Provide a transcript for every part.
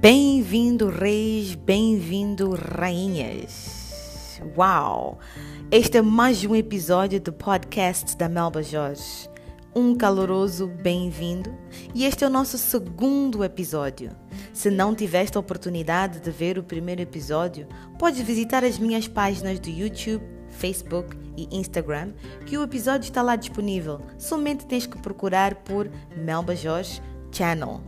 Bem-vindo, reis, bem-vindo, rainhas. Uau! Este é mais um episódio do podcast da Melba Jorge. Um caloroso bem-vindo e este é o nosso segundo episódio. Se não tiveste a oportunidade de ver o primeiro episódio, podes visitar as minhas páginas do YouTube, Facebook e Instagram, que o episódio está lá disponível. Somente tens que procurar por Melba Jorge Channel.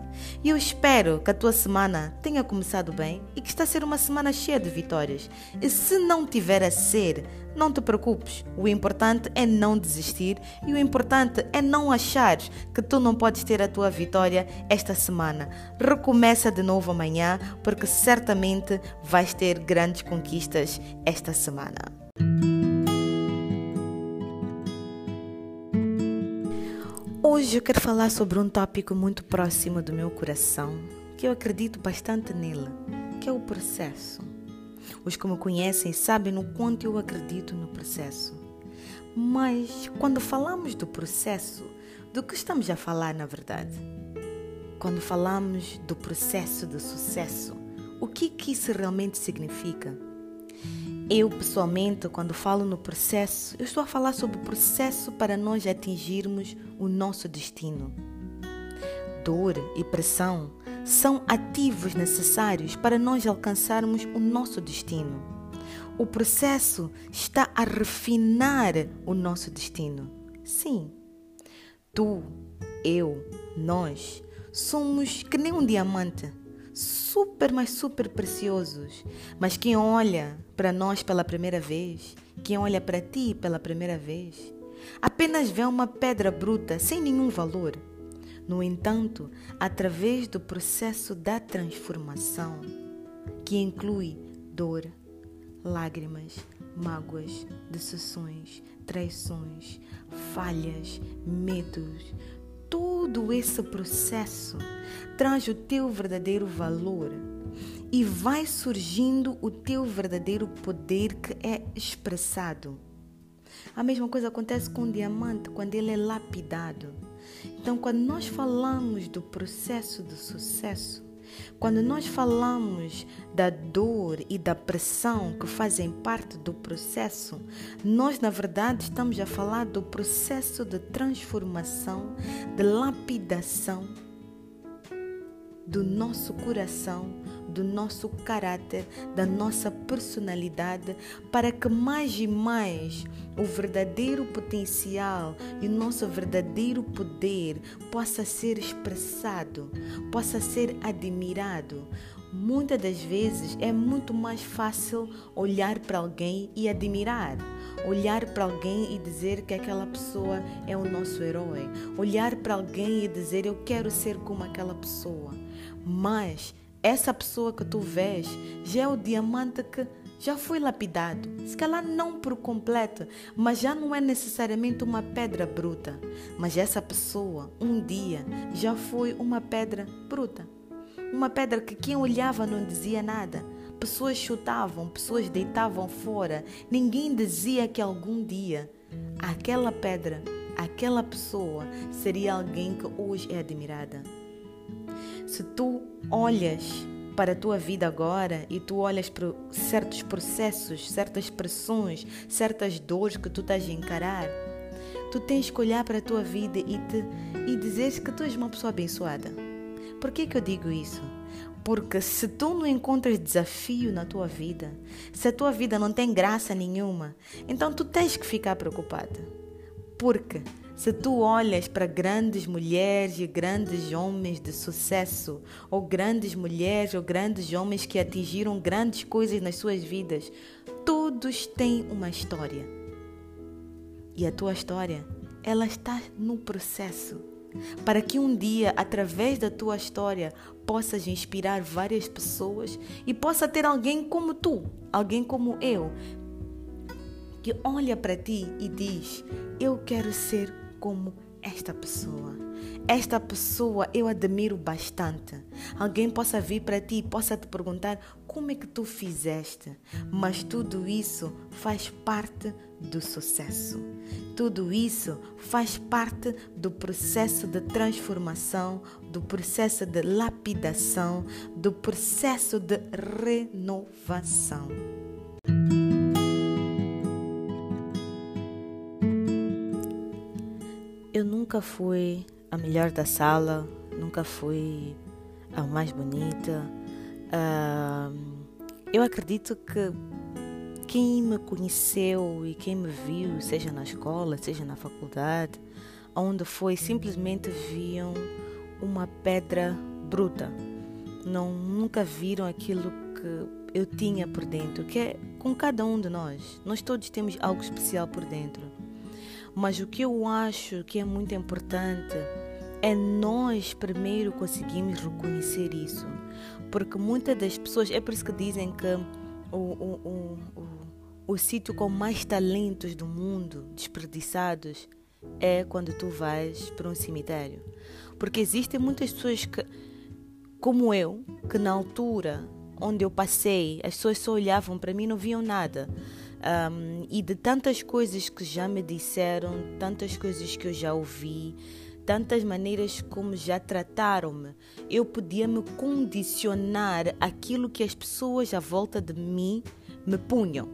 E eu espero que a tua semana tenha começado bem e que está a ser uma semana cheia de vitórias. E se não tiver a ser, não te preocupes. O importante é não desistir e o importante é não achar que tu não podes ter a tua vitória esta semana. Recomeça de novo amanhã, porque certamente vais ter grandes conquistas esta semana. Hoje eu quero falar sobre um tópico muito próximo do meu coração, que eu acredito bastante nele, que é o processo. Os que me conhecem sabem no quanto eu acredito no processo. Mas quando falamos do processo, do que estamos a falar na verdade? Quando falamos do processo de sucesso, o que, que isso realmente significa? Eu, pessoalmente, quando falo no processo, eu estou a falar sobre o processo para nós atingirmos o nosso destino. Dor e pressão são ativos necessários para nós alcançarmos o nosso destino. O processo está a refinar o nosso destino. Sim, tu, eu, nós somos que nem um diamante super, mas super preciosos. Mas quem olha para nós pela primeira vez, quem olha para ti pela primeira vez, apenas vê uma pedra bruta sem nenhum valor. No entanto, através do processo da transformação, que inclui dor, lágrimas, mágoas, decepções, traições, falhas, medos, todo esse processo traz o teu verdadeiro valor e vai surgindo o teu verdadeiro poder que é expressado. A mesma coisa acontece com o diamante quando ele é lapidado. Então, quando nós falamos do processo do sucesso, quando nós falamos da dor e da pressão que fazem parte do processo, nós na verdade estamos a falar do processo de transformação, de lapidação do nosso coração, do nosso caráter, da nossa personalidade, para que mais e mais o verdadeiro potencial e o nosso verdadeiro poder possa ser expressado, possa ser admirado. Muitas das vezes é muito mais fácil olhar para alguém e admirar olhar para alguém e dizer que aquela pessoa é o nosso herói, olhar para alguém e dizer eu quero ser como aquela pessoa. Mas essa pessoa que tu vês já é o diamante que já foi lapidado. Se calhar não por completo, mas já não é necessariamente uma pedra bruta. Mas essa pessoa, um dia, já foi uma pedra bruta. Uma pedra que quem olhava não dizia nada. Pessoas chutavam, pessoas deitavam fora. Ninguém dizia que algum dia aquela pedra, aquela pessoa seria alguém que hoje é admirada. Se tu olhas para a tua vida agora e tu olhas para certos processos, certas pressões, certas dores que tu estás a encarar, tu tens que olhar para a tua vida e, te, e dizer que tu és uma pessoa abençoada. Por que, que eu digo isso? Porque se tu não encontras desafio na tua vida, se a tua vida não tem graça nenhuma, então tu tens que ficar preocupada. Porque se tu olhas para grandes mulheres e grandes homens de sucesso, ou grandes mulheres ou grandes homens que atingiram grandes coisas nas suas vidas, todos têm uma história. E a tua história, ela está no processo. Para que um dia, através da tua história, possas inspirar várias pessoas e possa ter alguém como tu, alguém como eu, que olha para ti e diz: Eu quero ser como esta pessoa. Esta pessoa eu admiro bastante. Alguém possa vir para ti e possa te perguntar como é que tu fizeste, mas tudo isso faz parte do sucesso. Tudo isso faz parte do processo de transformação, do processo de lapidação, do processo de renovação. Nunca fui a melhor da sala, nunca fui a mais bonita. Uh, eu acredito que quem me conheceu e quem me viu, seja na escola, seja na faculdade, onde foi, simplesmente viam uma pedra bruta. Não, nunca viram aquilo que eu tinha por dentro, que é com cada um de nós. Nós todos temos algo especial por dentro. Mas o que eu acho que é muito importante é nós primeiro conseguimos reconhecer isso. Porque muitas das pessoas, é por isso que dizem que o, o, o, o, o sítio com mais talentos do mundo desperdiçados é quando tu vais para um cemitério. Porque existem muitas pessoas que, como eu, que na altura onde eu passei, as pessoas só olhavam para mim e não viam nada. Um, e de tantas coisas que já me disseram, tantas coisas que eu já ouvi, tantas maneiras como já trataram-me, eu podia me condicionar aquilo que as pessoas à volta de mim me punham.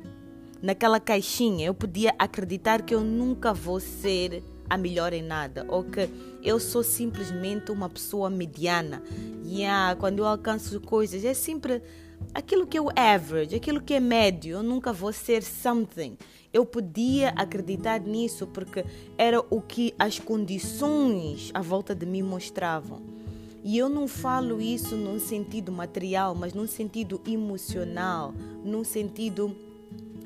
Naquela caixinha, eu podia acreditar que eu nunca vou ser a melhor em nada ou que eu sou simplesmente uma pessoa mediana. E yeah, quando eu alcanço coisas, é sempre aquilo que é o average, aquilo que é médio, eu nunca vou ser something. Eu podia acreditar nisso porque era o que as condições à volta de mim mostravam. E eu não falo isso num sentido material, mas num sentido emocional, num sentido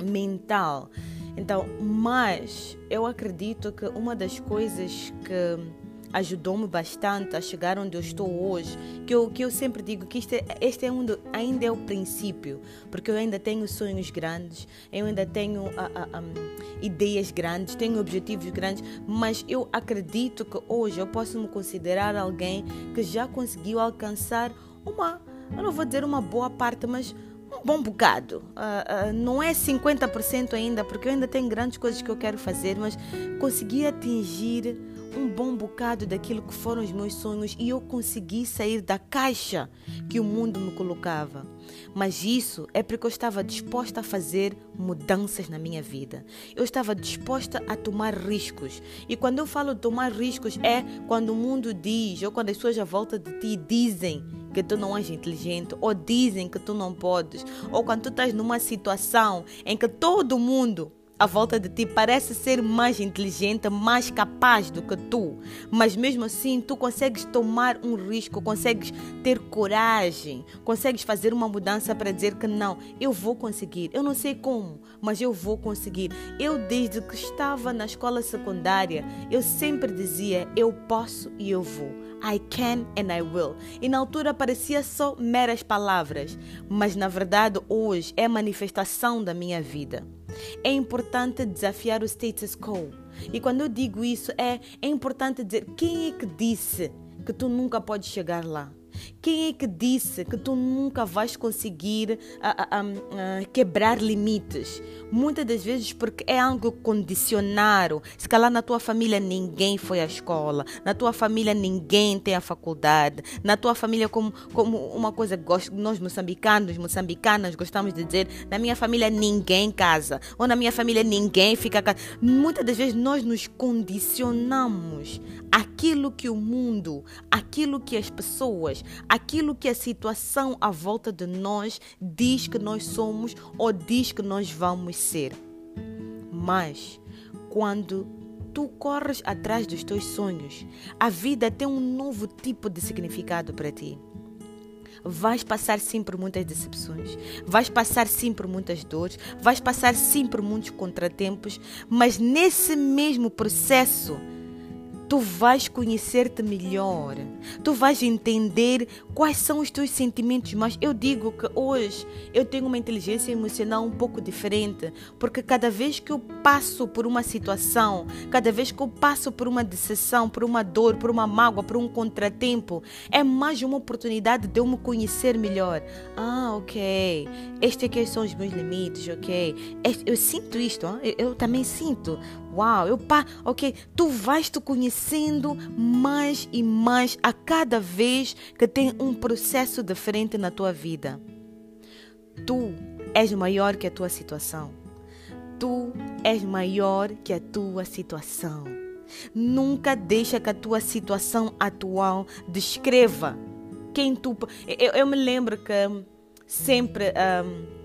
mental. Então, mas eu acredito que uma das coisas que ajudou-me bastante a chegar onde eu estou hoje. Que eu, que eu sempre digo que este, este é um do, ainda é o princípio, porque eu ainda tenho sonhos grandes, eu ainda tenho uh, uh, um, ideias grandes, tenho objetivos grandes, mas eu acredito que hoje eu posso me considerar alguém que já conseguiu alcançar uma, eu não vou dizer uma boa parte, mas um bom bocado. Uh, uh, não é 50% ainda, porque eu ainda tenho grandes coisas que eu quero fazer, mas consegui atingir um bom bocado daquilo que foram os meus sonhos e eu consegui sair da caixa que o mundo me colocava. Mas isso é porque eu estava disposta a fazer mudanças na minha vida. Eu estava disposta a tomar riscos. E quando eu falo tomar riscos, é quando o mundo diz, ou quando as pessoas à volta de ti dizem que tu não és inteligente, ou dizem que tu não podes, ou quando tu estás numa situação em que todo mundo à volta de ti parece ser mais inteligente, mais capaz do que tu, mas mesmo assim tu consegues tomar um risco, consegues ter coragem, consegues fazer uma mudança para dizer que não, eu vou conseguir. Eu não sei como, mas eu vou conseguir. Eu desde que estava na escola secundária, eu sempre dizia eu posso e eu vou. I can and I will. E na altura parecia só meras palavras, mas na verdade hoje é manifestação da minha vida. É importante desafiar o status quo. E quando eu digo isso, é, é importante dizer quem é que disse que tu nunca podes chegar lá. Quem é que disse que tu nunca vais conseguir uh, uh, uh, quebrar limites? Muitas das vezes porque é algo condicionado. Se calhar na tua família ninguém foi à escola, na tua família ninguém tem a faculdade, na tua família como, como uma coisa gosto, nós moçambicanos, moçambicanas gostamos de dizer, na minha família ninguém casa, ou na minha família ninguém fica casa. Muitas das vezes nós nos condicionamos aquilo que o mundo, aquilo que as pessoas, aquilo que a situação à volta de nós diz que nós somos ou diz que nós vamos ser. Mas quando tu corres atrás dos teus sonhos, a vida tem um novo tipo de significado para ti. Vais passar sim por muitas decepções, vais passar sim por muitas dores, vais passar sim por muitos contratempos, mas nesse mesmo processo tu vais conhecer-te melhor, tu vais entender quais são os teus sentimentos. Mas eu digo que hoje eu tenho uma inteligência emocional um pouco diferente, porque cada vez que eu passo por uma situação, cada vez que eu passo por uma decepção, por uma dor, por uma mágoa, por um contratempo, é mais uma oportunidade de eu me conhecer melhor. Ah, ok, este aqui são os meus limites, ok. Eu sinto isto, eu, eu também sinto. Uau, eu pá, ok, tu vais te conhecendo mais e mais a cada vez que tem um processo diferente na tua vida. Tu és maior que a tua situação. Tu és maior que a tua situação. Nunca deixa que a tua situação atual descreva quem tu. Eu, eu me lembro que sempre. Um,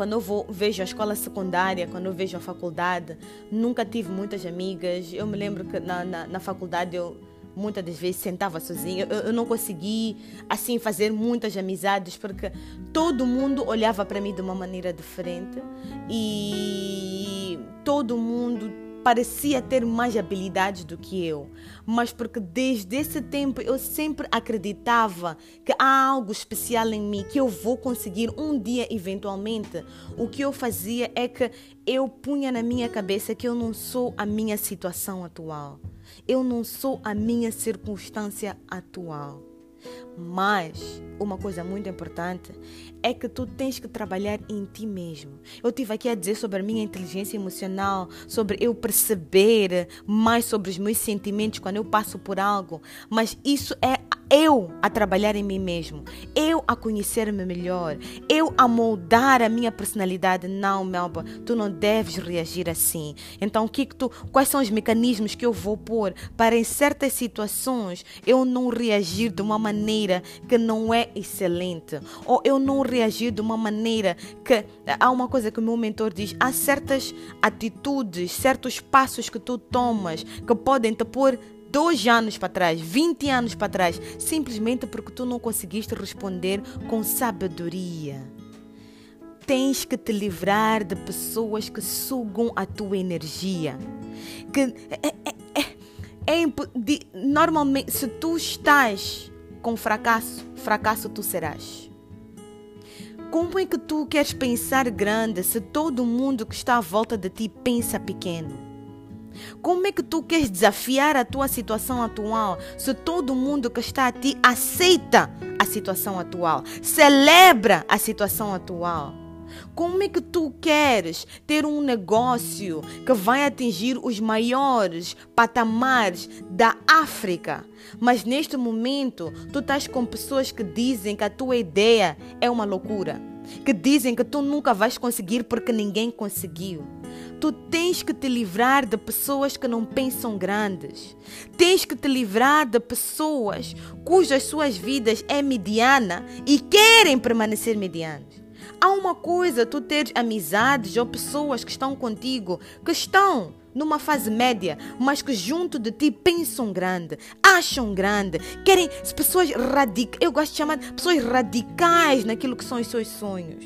quando eu vou, vejo a escola secundária, quando eu vejo a faculdade, nunca tive muitas amigas. Eu me lembro que na, na, na faculdade eu muitas das vezes sentava sozinha. Eu, eu, não consegui assim fazer muitas amizades porque todo mundo olhava para mim de uma maneira diferente e todo mundo parecia ter mais habilidades do que eu, mas porque desde esse tempo eu sempre acreditava que há algo especial em mim que eu vou conseguir um dia eventualmente. O que eu fazia é que eu punha na minha cabeça que eu não sou a minha situação atual. Eu não sou a minha circunstância atual. Mas uma coisa muito importante é que tu tens que trabalhar em ti mesmo. Eu tive aqui a dizer sobre a minha inteligência emocional, sobre eu perceber mais sobre os meus sentimentos quando eu passo por algo, mas isso é eu a trabalhar em mim mesmo, eu a conhecer-me melhor, eu a moldar a minha personalidade. Não, Melba, tu não deves reagir assim. Então, que, que tu, quais são os mecanismos que eu vou pôr para em certas situações eu não reagir de uma maneira que não é excelente, ou eu não reagir de uma maneira que há uma coisa que o meu mentor diz, há certas atitudes, certos passos que tu tomas que podem te pôr dois anos para trás, 20 anos para trás, simplesmente porque tu não conseguiste responder com sabedoria. Tens que te livrar de pessoas que sugam a tua energia. Que é, é, é, é de, normalmente, se tu estás com fracasso, fracasso tu serás. Como é que tu queres pensar grande se todo mundo que está à volta de ti pensa pequeno? Como é que tu queres desafiar a tua situação atual se todo mundo que está a ti aceita a situação atual, celebra a situação atual? Como é que tu queres ter um negócio que vai atingir os maiores patamares da África? Mas neste momento, tu estás com pessoas que dizem que a tua ideia é uma loucura, que dizem que tu nunca vais conseguir porque ninguém conseguiu. Tu tens que te livrar de pessoas que não pensam grandes. Tens que te livrar de pessoas cujas suas vidas é mediana e querem permanecer medianas. Há uma coisa tu teres amizades ou pessoas que estão contigo, que estão numa fase média, mas que junto de ti pensam grande, acham grande, querem pessoas radicais, eu gosto de chamar de pessoas radicais naquilo que são os seus sonhos.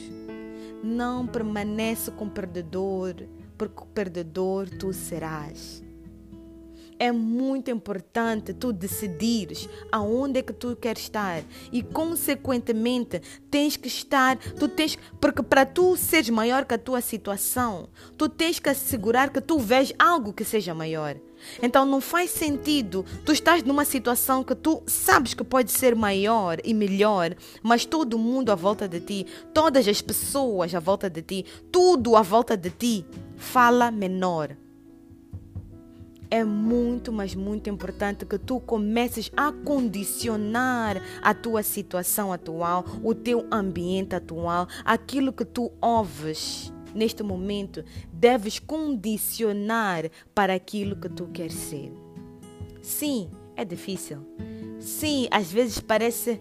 Não permanece com perdedor porque perdedor tu serás. É muito importante tu decidires aonde é que tu queres estar e consequentemente tens que estar, tu tens porque para tu seres maior que a tua situação, tu tens que assegurar que tu vês algo que seja maior. Então não faz sentido tu estás numa situação que tu sabes que pode ser maior e melhor, mas todo mundo à volta de ti, todas as pessoas à volta de ti, tudo à volta de ti fala menor. É muito, mas muito importante que tu comeces a condicionar a tua situação atual, o teu ambiente atual, aquilo que tu ouves neste momento, deves condicionar para aquilo que tu queres ser. Sim, é difícil. Sim, às vezes parece,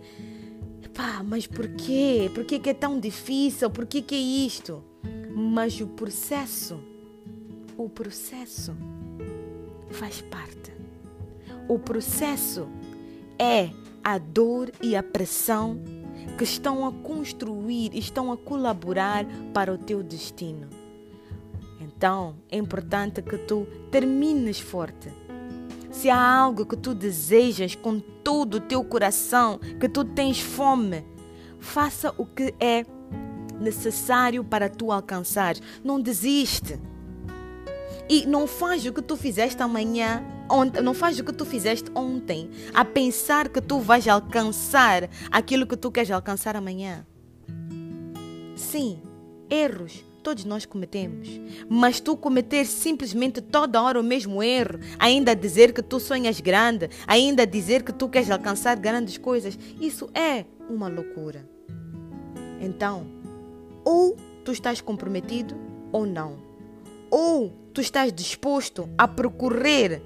pá, mas por quê? Por que, é tão difícil? Por que, que é isto? Mas o processo, o processo faz parte. O processo é a dor e a pressão que estão a construir, estão a colaborar para o teu destino. Então, é importante que tu termines forte. Se há algo que tu desejas com todo o teu coração, que tu tens fome, faça o que é necessário para tu alcançar. Não desiste. E não faz o que tu fizeste amanhã, ontem, não faz o que tu fizeste ontem, a pensar que tu vais alcançar aquilo que tu queres alcançar amanhã. Sim, erros todos nós cometemos. Mas tu cometer simplesmente toda hora o mesmo erro, ainda dizer que tu sonhas grande, ainda dizer que tu queres alcançar grandes coisas, isso é uma loucura. Então, ou tu estás comprometido ou não. Ou tu estás disposto a percorrer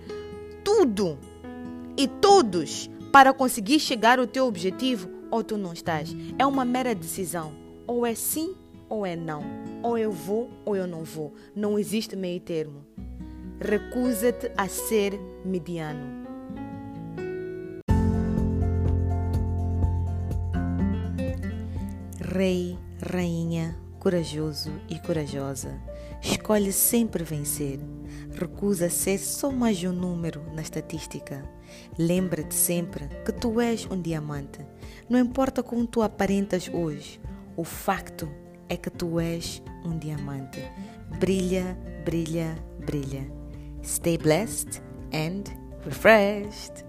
tudo e todos para conseguir chegar ao teu objetivo ou tu não estás. É uma mera decisão. Ou é sim ou é não. Ou eu vou ou eu não vou. Não existe meio termo. Recusa-te a ser mediano. Rei, rainha, corajoso e corajosa, escolhe sempre vencer. Recusa ser só mais um número na estatística. Lembra-te sempre que tu és um diamante. Não importa como tu aparentas hoje, o facto é que tu és um diamante. Brilha, brilha, brilha. Stay blessed and refreshed.